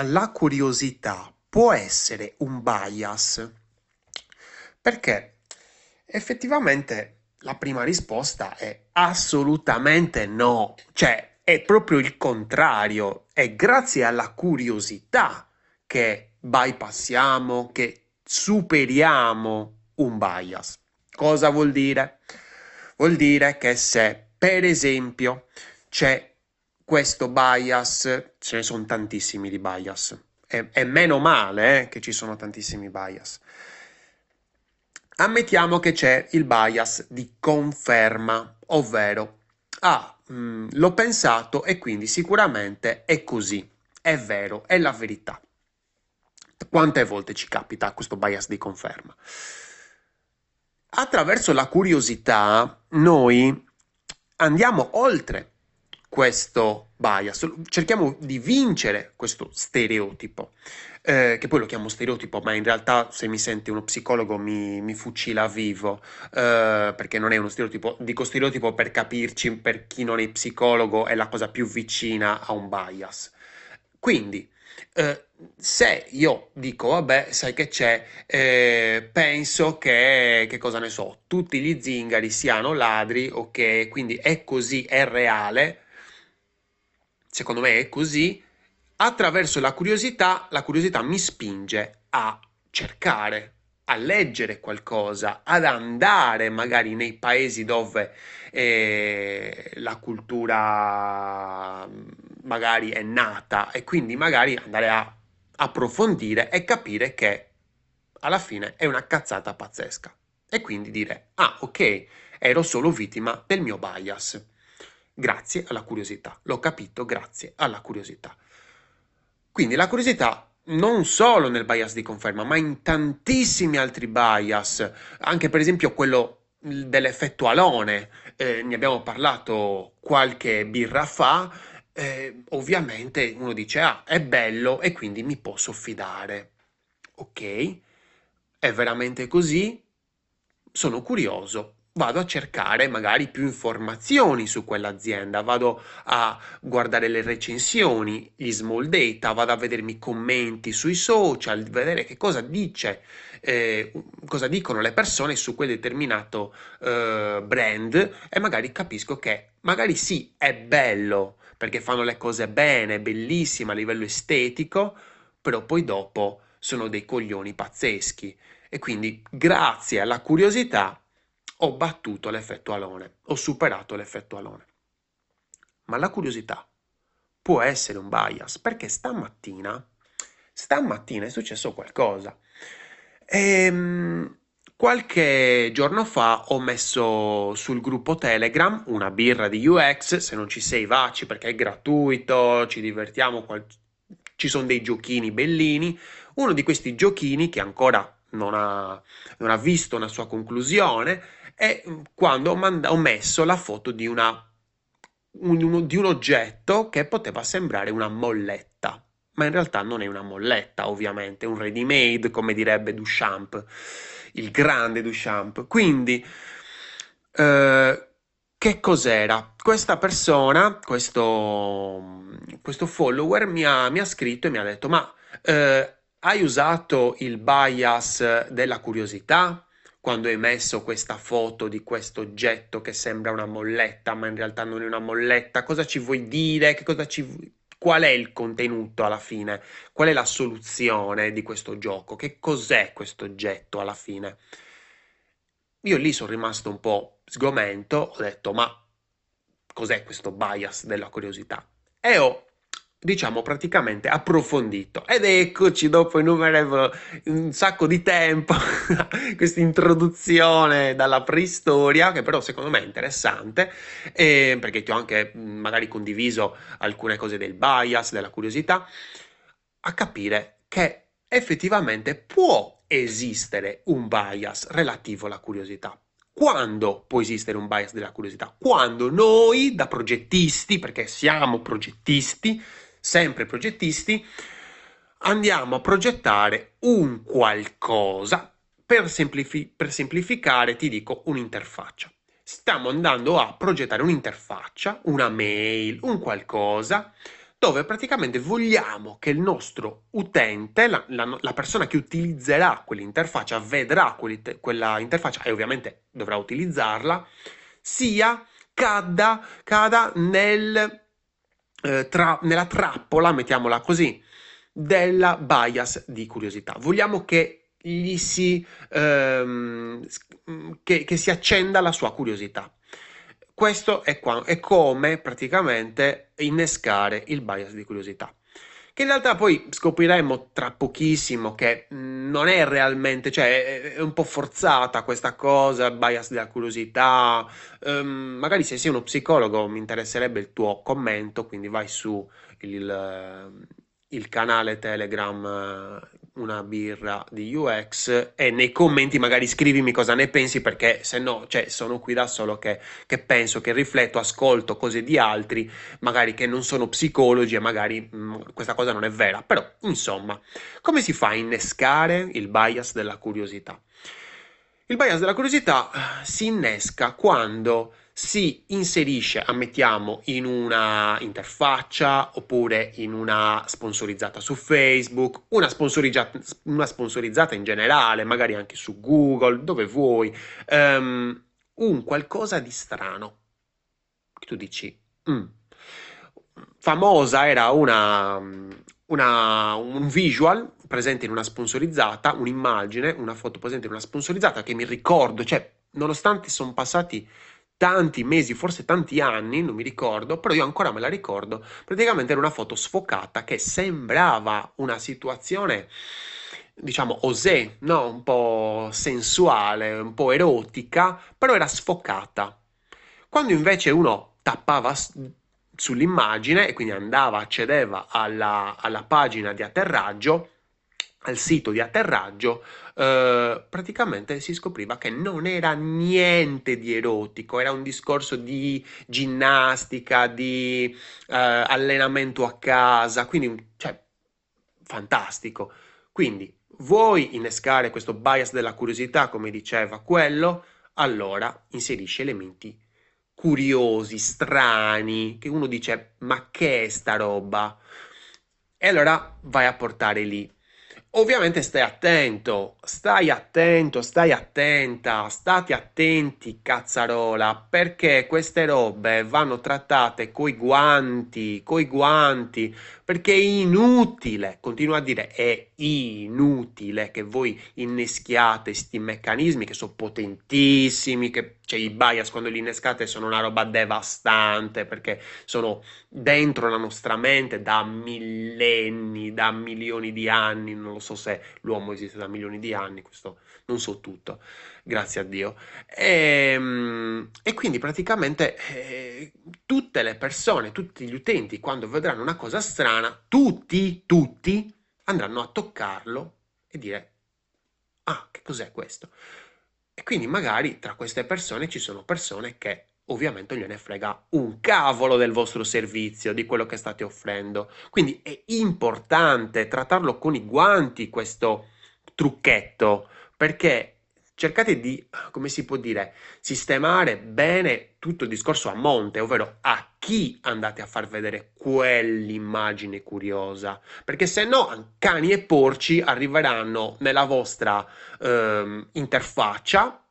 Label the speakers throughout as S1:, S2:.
S1: La curiosità può essere un bias? Perché effettivamente la prima risposta è assolutamente no, cioè è proprio il contrario, è grazie alla curiosità che bypassiamo, che superiamo un bias. Cosa vuol dire? Vuol dire che se per esempio c'è questo bias, ce ne sono tantissimi di bias, e, e meno male eh, che ci sono tantissimi bias. Ammettiamo che c'è il bias di conferma, ovvero, ah, mh, mm, l'ho pensato e quindi sicuramente è così, è vero, è la verità. Quante volte ci capita questo bias di conferma? Attraverso la curiosità noi andiamo oltre questo bias, cerchiamo di vincere questo stereotipo, eh, che poi lo chiamo stereotipo, ma in realtà se mi sente uno psicologo mi, mi fucila vivo, eh, perché non è uno stereotipo, dico stereotipo per capirci, per chi non è psicologo è la cosa più vicina a un bias. Quindi, eh, se io dico, vabbè, sai che c'è, eh, penso che, che cosa ne so, tutti gli zingari siano ladri, ok, quindi è così, è reale, secondo me è così, attraverso la curiosità, la curiosità mi spinge a cercare, a leggere qualcosa, ad andare magari nei paesi dove eh, la cultura magari è nata e quindi magari andare a approfondire e capire che alla fine è una cazzata pazzesca. E quindi dire, ah ok, ero solo vittima del mio bias. Grazie alla curiosità. L'ho capito grazie alla curiosità. Quindi la curiosità non solo nel bias di conferma, ma in tantissimi altri bias, anche per esempio quello dell'effetto alone, eh, ne abbiamo parlato qualche birra fa, eh, ovviamente uno dice, ah, è bello e quindi mi posso fidare. Ok, è veramente così? Sono curioso, vado a cercare magari più informazioni su quell'azienda, vado a guardare le recensioni, gli small data, vado a vedermi commenti sui social, vedere che cosa dice, eh, cosa dicono le persone su quel determinato eh, brand e magari capisco che magari sì, è bello perché fanno le cose bene, bellissime a livello estetico, però poi dopo sono dei coglioni pazzeschi. E quindi grazie alla curiosità ho battuto l'effetto alone, ho superato l'effetto alone. Ma la curiosità può essere un bias perché stamattina, stamattina è successo qualcosa. Ehm, qualche giorno fa ho messo sul gruppo Telegram una birra di UX, se non ci sei vaci perché è gratuito, ci divertiamo, ci sono dei giochini bellini. Uno di questi giochini che ancora non ha, non ha visto una sua conclusione è quando ho, mand- ho messo la foto di, una, un, di un oggetto che poteva sembrare una molletta, ma in realtà non è una molletta, ovviamente, è un ready made, come direbbe Duchamp, il grande Duchamp. Quindi, eh, che cos'era? Questa persona, questo, questo follower, mi ha, mi ha, scritto e mi ha detto: Ma eh, hai usato il bias della curiosità? quando hai messo questa foto di questo oggetto che sembra una molletta, ma in realtà non è una molletta, cosa ci vuoi dire? Ci... Qual è il contenuto alla fine? Qual è la soluzione di questo gioco? Che cos'è questo oggetto alla fine? Io lì sono rimasto un po' sgomento, ho detto ma cos'è questo bias della curiosità? E ho diciamo praticamente approfondito ed eccoci dopo innumerevole un sacco di tempo questa introduzione dalla preistoria che però secondo me è interessante eh, perché ti ho anche magari condiviso alcune cose del bias della curiosità a capire che effettivamente può esistere un bias relativo alla curiosità quando può esistere un bias della curiosità? Quando noi da progettisti, perché siamo progettisti, sempre progettisti, andiamo a progettare un qualcosa per, semplifi- per semplificare, ti dico, un'interfaccia. Stiamo andando a progettare un'interfaccia, una mail, un qualcosa dove praticamente vogliamo che il nostro utente, la, la, la persona che utilizzerà quell'interfaccia, vedrà quella interfaccia e ovviamente dovrà utilizzarla, sia cada, cada nel, eh, tra, nella trappola, mettiamola così, della bias di curiosità. Vogliamo che gli si, ehm, che, che si accenda la sua curiosità. Questo è, qua, è come praticamente innescare il bias di curiosità che in realtà poi scopriremo tra pochissimo che non è realmente, cioè è un po' forzata questa cosa, bias della curiosità, um, magari se sei uno psicologo mi interesserebbe il tuo commento, quindi vai su il, il canale Telegram una birra di UX e nei commenti magari scrivimi cosa ne pensi perché se no, cioè, sono qui da solo che, che, penso, che rifletto, ascolto cose di altri, magari che non sono psicologi e magari mh, mm, questa cosa non è vera. Però, insomma, come si fa a innescare il bias della curiosità? Il bias della curiosità si innesca quando si inserisce, ammettiamo, in una interfaccia oppure in una sponsorizzata su Facebook, una sponsorizzata, una sponsorizzata in generale, magari anche su Google, dove vuoi, um, un qualcosa di strano. Tu dici, mm. famosa era una, una, un visual presente in una sponsorizzata, un'immagine, una foto presente in una sponsorizzata che mi ricordo, cioè, nonostante sono passati tanti mesi, forse tanti anni, non mi ricordo, però io ancora me la ricordo, praticamente era una foto sfocata che sembrava una situazione diciamo osè, no? un po' sensuale, un po' erotica, però era sfocata. Quando invece uno tappava sull'immagine e quindi andava, accedeva alla, alla pagina di atterraggio, al sito di atterraggio, eh, praticamente si scopriva che non era niente di erotico, era un discorso di ginnastica, di eh, allenamento a casa, quindi cioè, fantastico. Quindi vuoi innescare questo bias della curiosità, come diceva quello, allora inserisci elementi curiosi, strani, che uno dice ma che è sta roba? E allora vai a portare lì. Ovviamente stai attento, stai attento, stai attenta, state attenti, cazzarola, perché queste robe vanno trattate coi guanti, coi guanti, perché è inutile, continuo a dire, è inutile che voi inneschiate questi meccanismi che sono potentissimi, che cioè, i bias quando li innescate sono una roba devastante, perché sono dentro la nostra mente da millenni, da milioni di anni, non lo so se l'uomo esiste da milioni di anni, questo non so tutto, grazie a Dio. E, ehm, e quindi praticamente eh, tutte le persone, tutti gli utenti, quando vedranno una cosa strana, tutti, tutti andranno a toccarlo e dire, ah, che cos'è questo? E quindi magari tra queste persone ci sono persone che ovviamente gliene frega un cavolo del vostro servizio, di quello che state offrendo. Quindi è importante trattarlo con i guanti questo trucchetto, perché cercate di, come si può dire, sistemare bene tutto il discorso a monte, ovvero a chi andate a far vedere quell'immagine curiosa, perché se no cani e porci arriveranno nella vostra eh, interfaccia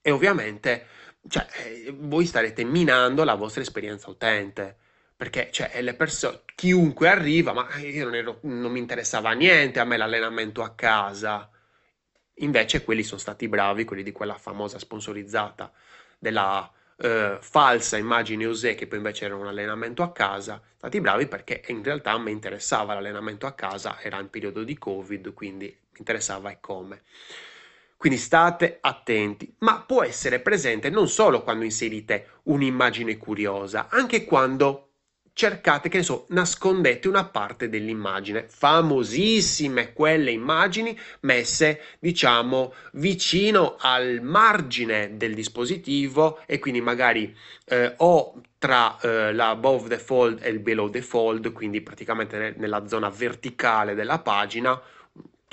S1: e ovviamente cioè, eh, voi starete minando la vostra esperienza utente perché cioè, le persone, chiunque arriva, ma io non, ero, non mi interessava niente a me l'allenamento a casa. Invece quelli sono stati bravi, quelli di quella famosa sponsorizzata della eh, falsa immagine Osè, che poi invece era un allenamento a casa, stati bravi perché in realtà a me interessava l'allenamento a casa, era in periodo di Covid, quindi mi interessava e come. Quindi state attenti, ma può essere presente non solo quando inserite un'immagine curiosa, anche quando cercate, che ne so, nascondete una parte dell'immagine. Famosissime quelle immagini messe, diciamo, vicino al margine del dispositivo e quindi magari eh, o tra eh, l'above the fold e il below the fold, quindi praticamente nella zona verticale della pagina,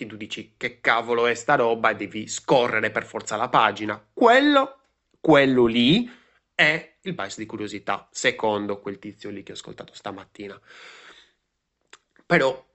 S1: che tu dici che cavolo è sta roba e devi scorrere per forza la pagina. Quello, quello lì è il bias di curiosità, secondo quel tizio lì che ho ascoltato stamattina. Però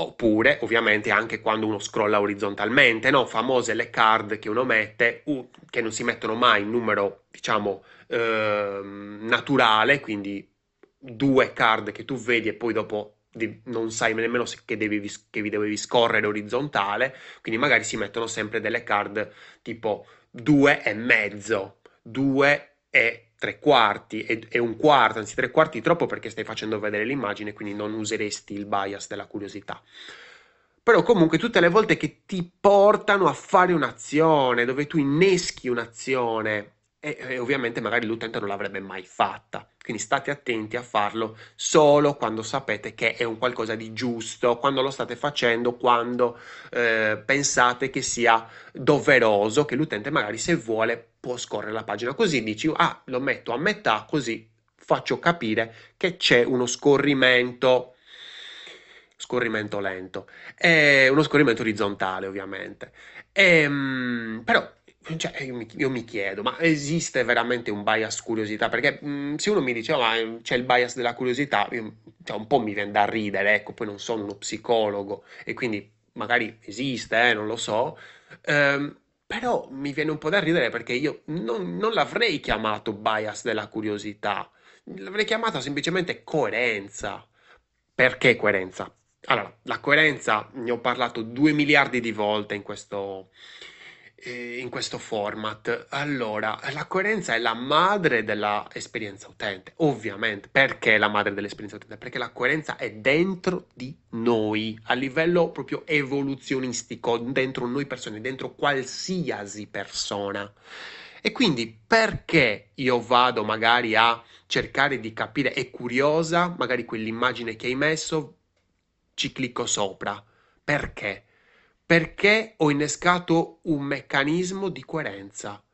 S1: Oppure, ovviamente, anche quando uno scrolla orizzontalmente, no? Famose le card che uno mette, uh, che non si mettono mai in numero, diciamo, eh, naturale, quindi due card che tu vedi e poi dopo non sai nemmeno che, devi, che vi devi scorrere orizzontale, quindi magari si mettono sempre delle card tipo due e mezzo, due e tre quarti e, e, un quarto, anzi tre quarti troppo perché stai facendo vedere l'immagine, quindi non useresti il bias della curiosità. Però comunque tutte le volte che ti portano a fare un'azione, dove tu inneschi un'azione e, e ovviamente magari l'utente non l'avrebbe mai fatta. Quindi state attenti a farlo solo quando sapete che è un qualcosa di giusto, quando lo state facendo, quando eh, pensate che sia doveroso, che l'utente magari se vuole può scorrere la pagina. Così dici, ah, lo metto a metà, così faccio capire che c'è uno scorrimento scorrimento lento, è uno scorrimento orizzontale ovviamente. E, ehm, però cioè, io, mi, io, mi, chiedo, ma esiste veramente un bias curiosità? Perché mh, mm, se uno mi dice, oh, ma c'è il bias della curiosità, io, cioè, un po' mi viene da ridere, ecco, poi non sono uno psicologo e quindi magari esiste, eh, non lo so, ehm, però mi viene un po' da ridere perché io non, non l'avrei chiamato bias della curiosità, l'avrei chiamata semplicemente coerenza. Perché coerenza? Allora, la coerenza ne ho parlato due miliardi di volte in questo, in questo format. Allora, la coerenza è la madre dell'esperienza utente, ovviamente. Perché la madre dell'esperienza utente? Perché la coerenza è dentro di noi, a livello proprio evoluzionistico, dentro noi persone, dentro qualsiasi persona. E quindi perché io vado magari a cercare di capire, è curiosa, magari quell'immagine che hai messo, ci clicco sopra. Perché? Perché ho innescato un meccanismo di coerenza.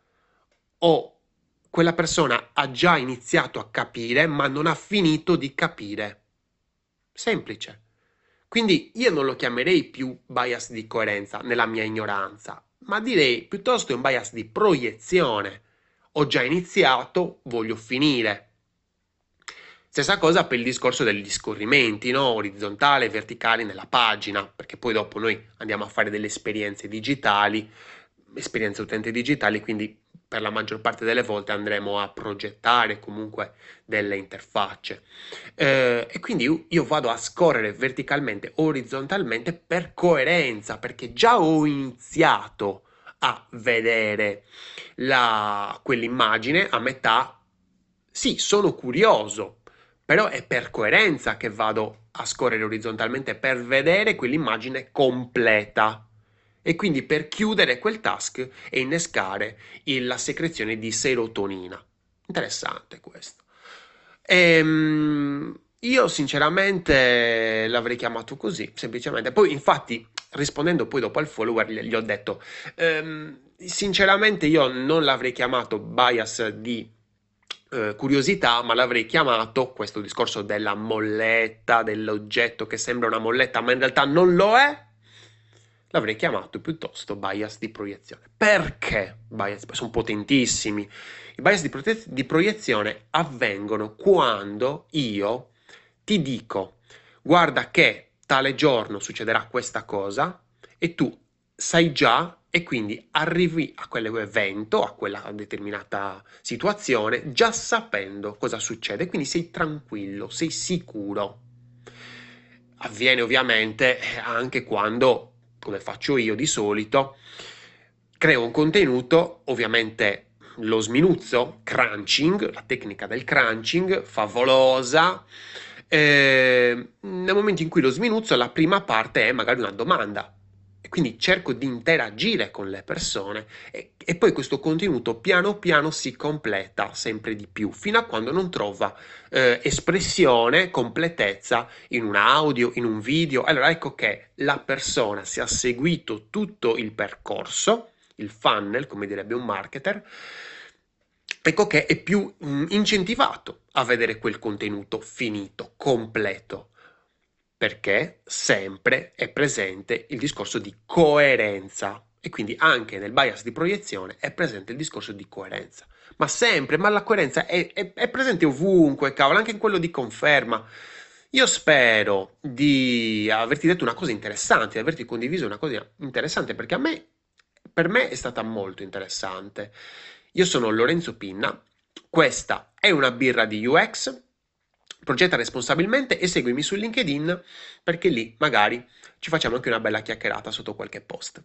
S1: O quella persona ha già iniziato a capire, ma non ha finito di capire. Semplice. Quindi io non lo chiamerei più bias di coerenza nella mia ignoranza, ma direi piuttosto un bias di proiezione. Ho già iniziato, voglio finire. Stessa cosa per il discorso degli scorrimenti, no? orizzontale e verticale nella pagina, perché poi dopo noi andiamo a fare delle esperienze digitali, esperienze utente digitali, quindi per la maggior parte delle volte andremo a progettare comunque delle interfacce. Eh, e quindi io vado a scorrere verticalmente, orizzontalmente per coerenza, perché già ho iniziato a vedere la, quell'immagine a metà. Sì, sono curioso, però è per coerenza che vado a scorrere orizzontalmente per vedere quell'immagine completa e quindi per chiudere quel task e innescare la secrezione di serotonina. Interessante questo. Ehm, io sinceramente l'avrei chiamato così, semplicemente. Poi infatti rispondendo poi dopo al follower gli ho detto, ehm, sinceramente io non l'avrei chiamato bias di eh, curiosità, ma l'avrei chiamato questo discorso della molletta, dell'oggetto che sembra una molletta, ma in realtà non lo è. L'avrei chiamato piuttosto bias di proiezione. Perché bias? Sono potentissimi. I bias di, prote- di proiezione avvengono quando io ti dico, guarda che tale giorno succederà questa cosa e tu sai già e quindi arrivi a quell'evento, a quella determinata situazione, già sapendo cosa succede, quindi sei tranquillo, sei sicuro. Avviene ovviamente anche quando, come faccio io di solito, creo un contenuto, ovviamente lo sminuzzo, crunching, la tecnica del crunching, favolosa. Eh, nel momento in cui lo sminuzzo, la prima parte è magari una domanda quindi cerco di interagire con le persone e, e, poi questo contenuto piano piano si completa sempre di più, fino a quando non trova eh, espressione, completezza in un audio, in un video. Allora ecco che la persona si ha seguito tutto il percorso, il funnel, come direbbe un marketer, ecco che è più mh, mm, incentivato a vedere quel contenuto finito, completo perché sempre è presente il discorso di coerenza E quindi anche nel bias di proiezione è presente il discorso di coerenza. Ma sempre, ma la coerenza è, è, è presente ovunque, cavolo, anche in quello di conferma. Io spero di averti detto una cosa interessante, di averti condiviso una cosa interessante, perché a me, per me è stata molto interessante. Io sono Lorenzo Pinna, questa è una birra di UX, progetta responsabilmente e seguimi su LinkedIn perché lì magari ci facciamo anche una bella chiacchierata sotto qualche post.